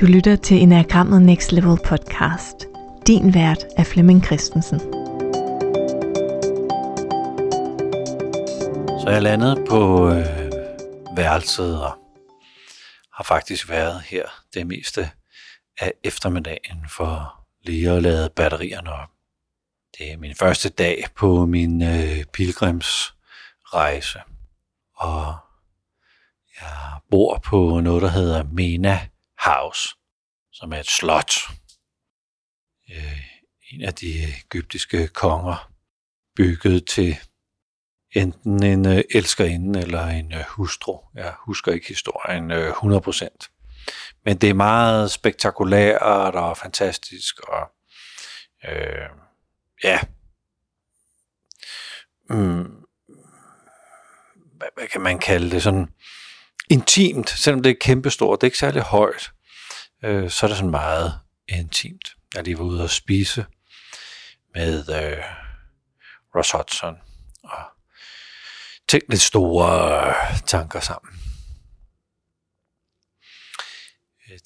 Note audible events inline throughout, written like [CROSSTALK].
Du lytter til Enagrammet Next Level podcast. Din vært er Flemming Christensen. Så jeg landede på øh, værelset og har faktisk været her det meste af eftermiddagen for lige at lade batterierne op. Det er min første dag på min øh, pilgrimsrejse, og jeg bor på noget, der hedder Mena House, som er et slot. Øh, en af de egyptiske konger bygget til enten en øh, elskerinde eller en øh, hustru. Jeg husker ikke historien 100%. Men det er meget spektakulært og fantastisk, og øh, ja, mm, hvad, hvad kan man kalde det, sådan intimt, selvom det er kæmpestort, det er ikke særlig højt, øh, så er det sådan meget intimt. Jeg lige var ude og spise med øh, Ross Hudson og tænkte lidt store øh, tanker sammen.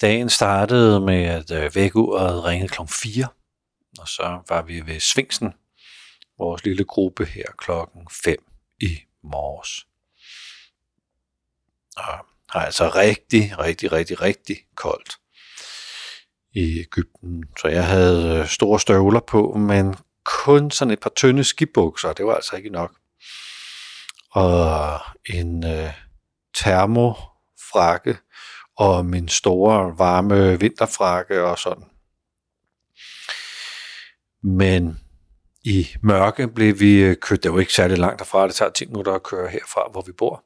Dagen startede med, at øh, vækkeuret ringede kl. 4, og så var vi ved Svingsen, vores lille gruppe her klokken 5 i morges. Og har altså rigtig, rigtig, rigtig, rigtig koldt i Ægypten. Så jeg havde øh, store støvler på, men kun sådan et par tynde skibukser, det var altså ikke nok. Og en øh, termofrakke og min store varme vinterfrakke og sådan. Men i mørke blev vi øh, kørt, det var ikke særlig langt derfra, det tager 10 minutter at køre herfra, hvor vi bor.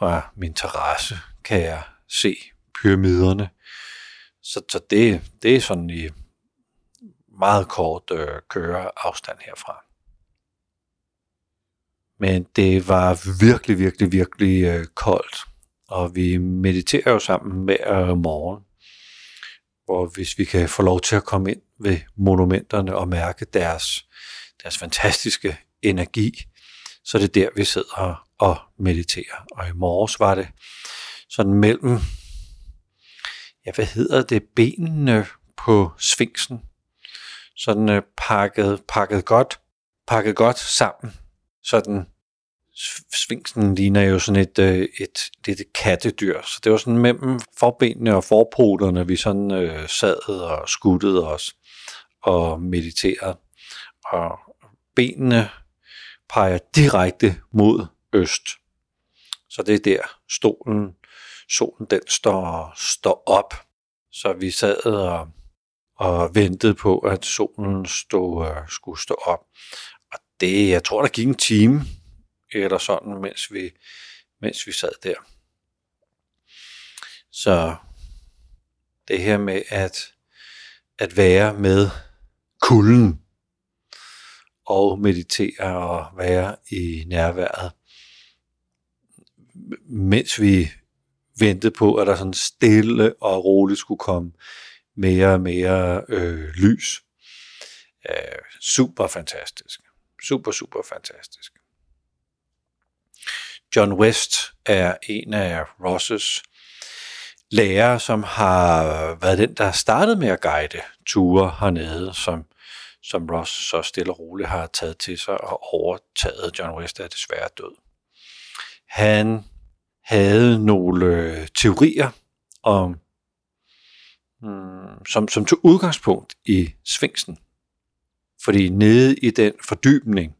Fra min terrasse kan jeg se pyramiderne. Så, så det, det er sådan i meget kort øh, køreafstand herfra. Men det var virkelig, virkelig, virkelig øh, koldt. Og vi mediterer jo sammen hver øh, morgen. Hvor hvis vi kan få lov til at komme ind ved monumenterne og mærke deres, deres fantastiske energi, så er det der, vi sidder og mediterer. Og i morges var det sådan mellem, ja, hvad hedder det, benene på sfinksen, sådan øh, pakket, pakket godt, pakket godt sammen, sådan Sfinksen ligner jo sådan et, øh, et, et, et kattedyr, så det var sådan mellem forbenene og forpoterne, vi sådan øh, sad og skuttede os og mediterede. Og benene peger direkte mod øst. Så det er der stolen, solen den står, står op. Så vi sad og, og ventede på, at solen stod, øh, skulle stå op. Og det, jeg tror, der gik en time, eller sådan, mens vi, mens vi sad der. Så det her med at, at være med kulden og meditere og være i nærværet, mens vi ventede på, at der sådan stille og roligt skulle komme mere og mere øh, lys. Øh, super fantastisk. Super, super fantastisk. John West er en af Rosses lærer, som har været den, der startede med at guide ture hernede, som, som Ross så stille og roligt har taget til sig og overtaget. John West er desværre død. Han havde nogle øh, teorier om, hmm, som, som tog udgangspunkt i Sfinksen. Fordi nede i den fordybning,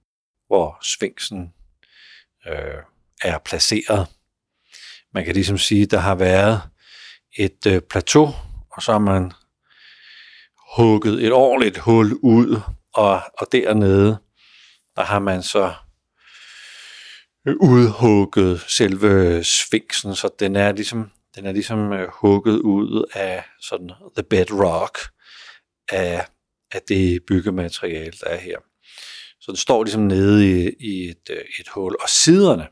hvor Sfinksen øh, er placeret. Man kan ligesom sige, der har været et øh, plateau, og så har man hugget et ordentligt hul ud, og, og dernede, der har man så udhugget selve sfinksen, så den er ligesom, den er ligesom øh, hugget ud af sådan the bedrock af, af det byggemateriale, der er her. Så den står ligesom nede i, i et, øh, et hul, og siderne,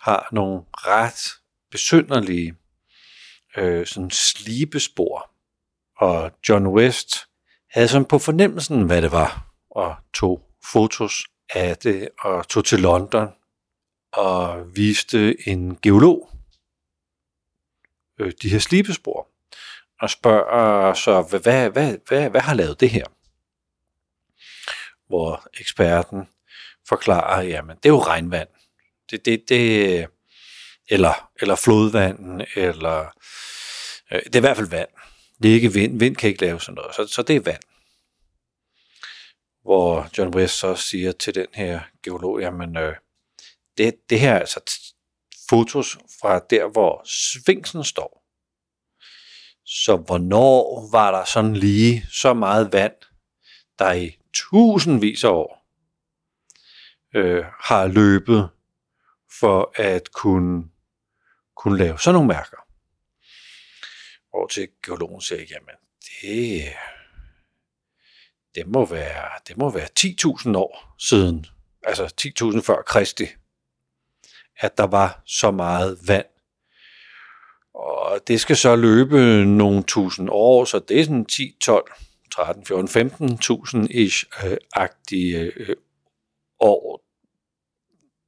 har nogle ret besynderlige øh, sådan slibespor. Og John West havde sådan på fornemmelsen, hvad det var, og tog fotos af det, og tog til London og viste en geolog øh, de her slibespor. og spørger så, hvad, hvad, hvad, hvad, hvad har lavet det her? Hvor eksperten forklarer, jamen det er jo regnvand. Det, det, det, eller, eller flodvand, eller øh, det er i hvert fald vand. Det er ikke vind. Vind kan ikke lave sådan noget, så, så det er vand. Hvor John West så siger til den her geolog, jamen øh, det, det her er altså fotos fra der, hvor Sfinksen står. Så hvornår var der sådan lige så meget vand, der i tusindvis af år øh, har løbet for at kunne, kunne lave sådan nogle mærker. Og til geologen siger, jamen det, det må være, det må være 10.000 år siden, altså 10.000 før Kristi, at der var så meget vand. Og det skal så løbe nogle tusind år, så det er sådan 10, 12, 13, 14, 15.000 ish agtige øh, år.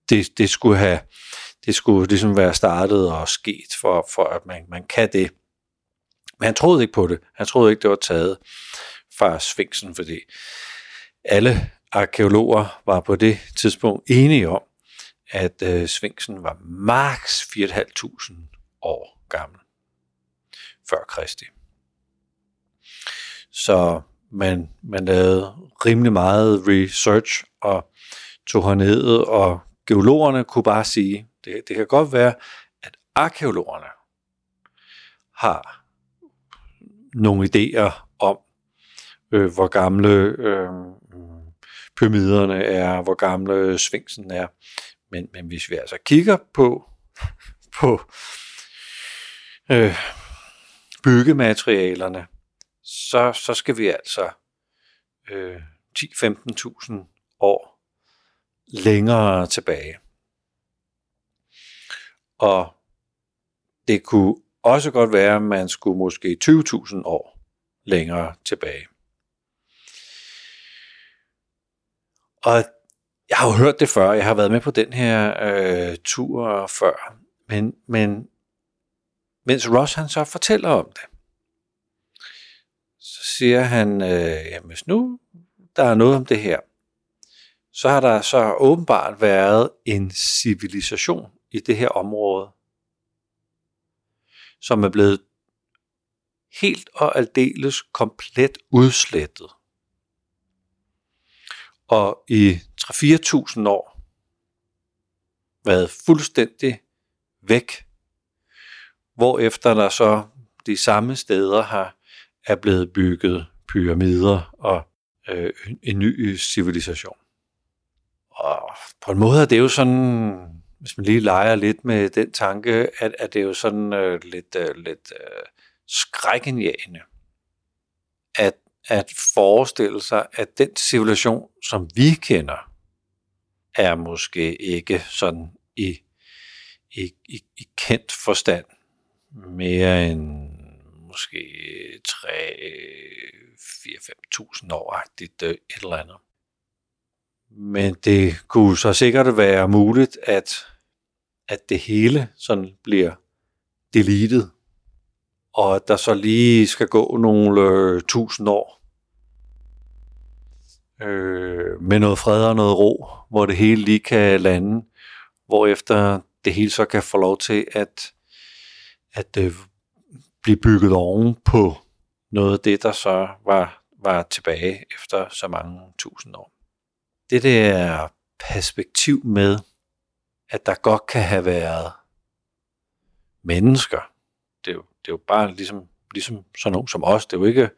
Det, det skulle have, det skulle ligesom være startet og sket, for, for at man, man kan det. Men han troede ikke på det. Han troede ikke, det var taget fra Sfinksen, fordi alle arkeologer var på det tidspunkt enige om, at øh, Sfinksen var maks 4.500 år gammel før Kristi. Så man, man lavede rimelig meget research og tog herned, og geologerne kunne bare sige, det, det kan godt være, at arkeologerne har nogle idéer om, øh, hvor gamle øh, pyramiderne er, hvor gamle svingsen er. Men, men hvis vi altså kigger på, [LAUGHS] på øh, byggematerialerne, så, så skal vi altså øh, 10-15.000 år længere tilbage. Og det kunne også godt være, at man skulle måske 20.000 år længere tilbage. Og jeg har jo hørt det før, jeg har været med på den her øh, tur før, men, men mens Ross han så fortæller om det, så siger han, øh, jamen hvis nu der er noget om det her, så har der så åbenbart været en civilisation i det her område, som er blevet helt og aldeles komplet udslettet. Og i 3-4.000 år været fuldstændig væk, hvorefter der så de samme steder har er blevet bygget pyramider og øh, en ny civilisation. Og på en måde er det jo sådan, hvis man lige leger lidt med den tanke, at, at det er jo sådan øh, lidt, øh, lidt øh, skrækindjagende, at, at forestille sig, at den civilisation, som vi kender, er måske ikke sådan i, i, i, i kendt forstand mere end måske 3, 4, 5.000 år-agtigt et eller andet. Men det kunne så sikkert være muligt, at, at det hele sådan bliver deleted, og at der så lige skal gå nogle øh, tusind år øh, med noget fred og noget ro, hvor det hele lige kan lande, hvor efter det hele så kan få lov til at, at øh, blive bygget oven på noget af det, der så var, var tilbage efter så mange tusind år. Det der perspektiv med, at der godt kan have været mennesker. Det er jo, det er jo bare ligesom, ligesom sådan nogen som os. Det er jo ikke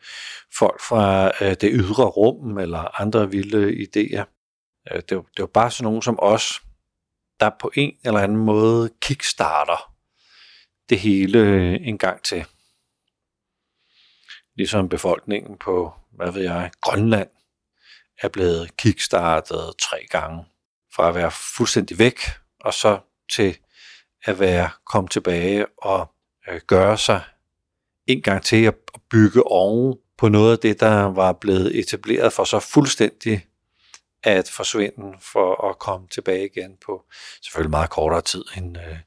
folk fra øh, det ydre rum eller andre vilde idéer. Øh, det, er jo, det er jo bare sådan nogen som os, der på en eller anden måde kickstarter det hele øh, en gang til. Ligesom befolkningen på, hvad ved jeg, Grønland er blevet kickstartet tre gange. Fra at være fuldstændig væk, og så til at være kommet tilbage og øh, gøre sig en gang til at bygge oven på noget af det, der var blevet etableret for så fuldstændig at forsvinde for at komme tilbage igen på selvfølgelig meget kortere tid end, øh,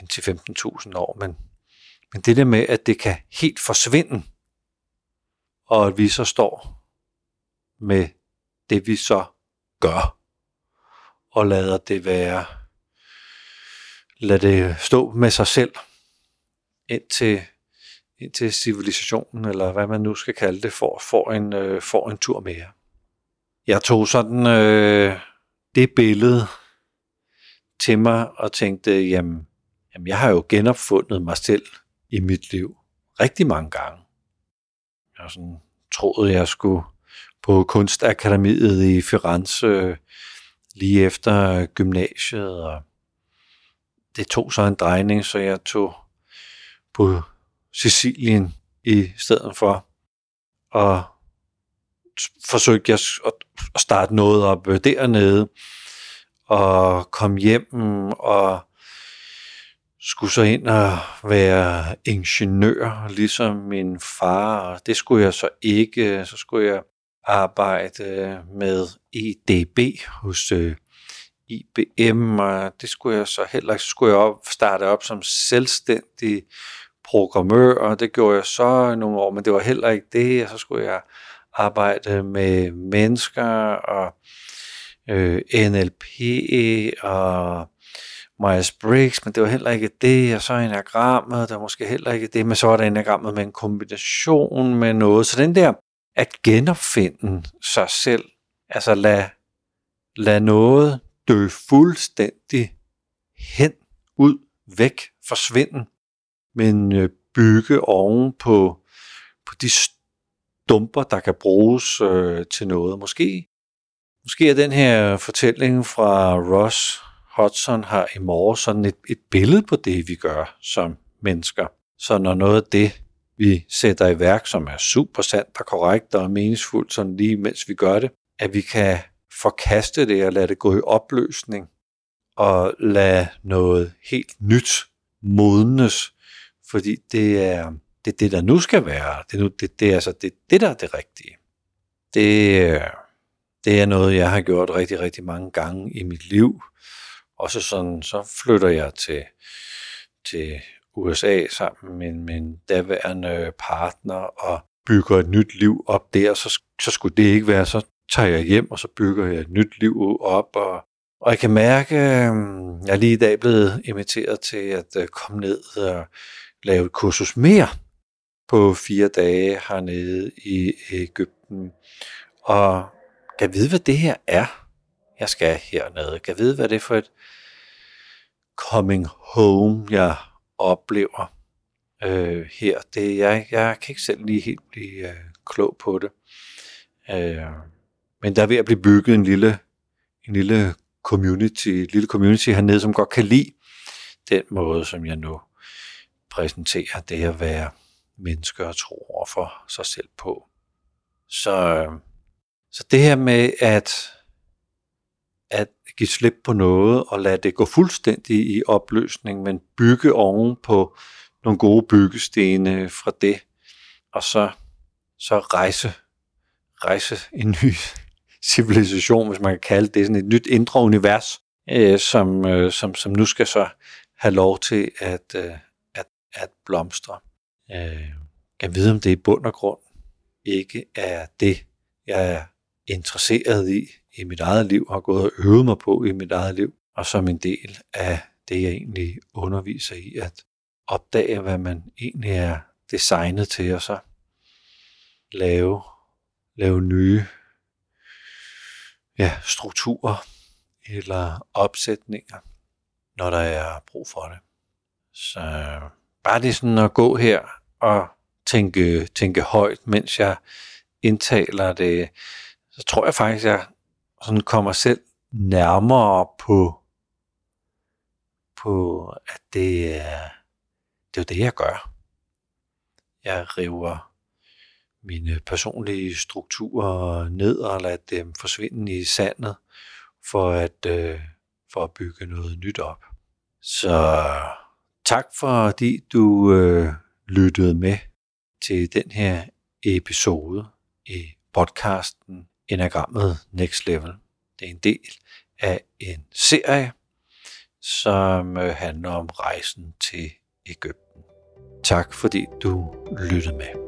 end til 15.000 år, men Men det der med, at det kan helt forsvinde, og at vi så står med det, vi så gør, og lader det være, lad det stå med sig selv, indtil, indtil civilisationen, eller hvad man nu skal kalde det, får, får, en, øh, får en tur mere. Jeg tog sådan øh, det billede til mig og tænkte, jamen, jamen, jeg har jo genopfundet mig selv i mit liv rigtig mange gange. Jeg sådan troede, jeg skulle på kunstakademiet i Firenze øh, lige efter gymnasiet, og det tog så en drejning, så jeg tog på Sicilien i stedet for, og forsøgte jeg at starte noget op dernede, og kom hjem og skulle så ind og være ingeniør, ligesom min far, og det skulle jeg så ikke. Så skulle jeg arbejde øh, med EDB hos øh, IBM, og det skulle jeg så heller ikke. Så skulle jeg op, starte op som selvstændig programmør, og det gjorde jeg så nogle år, men det var heller ikke det, og så skulle jeg arbejde med mennesker og øh, NLP og Myers-Briggs, men det var heller ikke det, og så enagrammet, der måske heller ikke det, men så var der enagrammet med en kombination med noget. Så den der at genopfinde sig selv, altså lad, lad noget dø fuldstændig hen, ud, væk, forsvinde, men øh, bygge oven på, på de stumper, der kan bruges øh, til noget. Måske, måske er den her fortælling fra Ross Hudson har i morgen sådan et, et billede på det, vi gør som mennesker. Så når noget af det, vi sætter i værk, som er super sandt og korrekt og meningsfuldt, sådan lige mens vi gør det, at vi kan forkaste det og lade det gå i opløsning og lade noget helt nyt modnes, fordi det er det, er det der nu skal være. Det er, nu, det, det er altså det, det, der er det rigtige. Det, øh, det er noget, jeg har gjort rigtig, rigtig mange gange i mit liv. Og så, sådan, så flytter jeg til, til USA sammen med min daværende partner og bygger et nyt liv op der, så, så skulle det ikke være, så tager jeg hjem, og så bygger jeg et nyt liv op, og, og jeg kan mærke, at jeg er lige i dag blevet inviteret til at øh, komme ned og lave et kursus mere på fire dage hernede i Ægypten. Og kan vide, hvad det her er, jeg skal hernede. Kan vide, hvad det er for et coming home, jeg oplever øh, her. Det, jeg, jeg kan ikke selv lige helt blive øh, klog på det. Øh, men der er ved at blive bygget en lille, en lille community, et lille community hernede, som godt kan lide den måde, som jeg nu præsenterer det at være mennesker og tro over for sig selv på. Så, så det her med at, at give slip på noget og lade det gå fuldstændig i opløsning, men bygge oven på nogle gode byggestene fra det, og så, så rejse, rejse en ny civilisation, hvis man kan kalde det, sådan et nyt indre univers, øh, som, øh, som, som nu skal så have lov til at, øh, at, at blomstre. Øh, kan vide, om det i bund og grund ikke er det, jeg er interesseret i i mit eget liv, har gået og øvet mig på i mit eget liv, og som en del af det, jeg egentlig underviser i, at opdage, hvad man egentlig er designet til, og så lave, lave nye ja, strukturer eller opsætninger, når der er brug for det. Så bare det sådan at gå her og tænke, tænke højt, mens jeg indtaler det, så tror jeg faktisk, at jeg sådan kommer selv nærmere på, på at det er, det er det, jeg gør. Jeg river mine personlige strukturer ned og lade dem forsvinde i sandet for at, øh, for at bygge noget nyt op. Så tak fordi du øh, lyttede med til den her episode i podcasten Enagrammet Next Level. Det er en del af en serie, som øh, handler om rejsen til Ægypten. Tak fordi du lyttede med.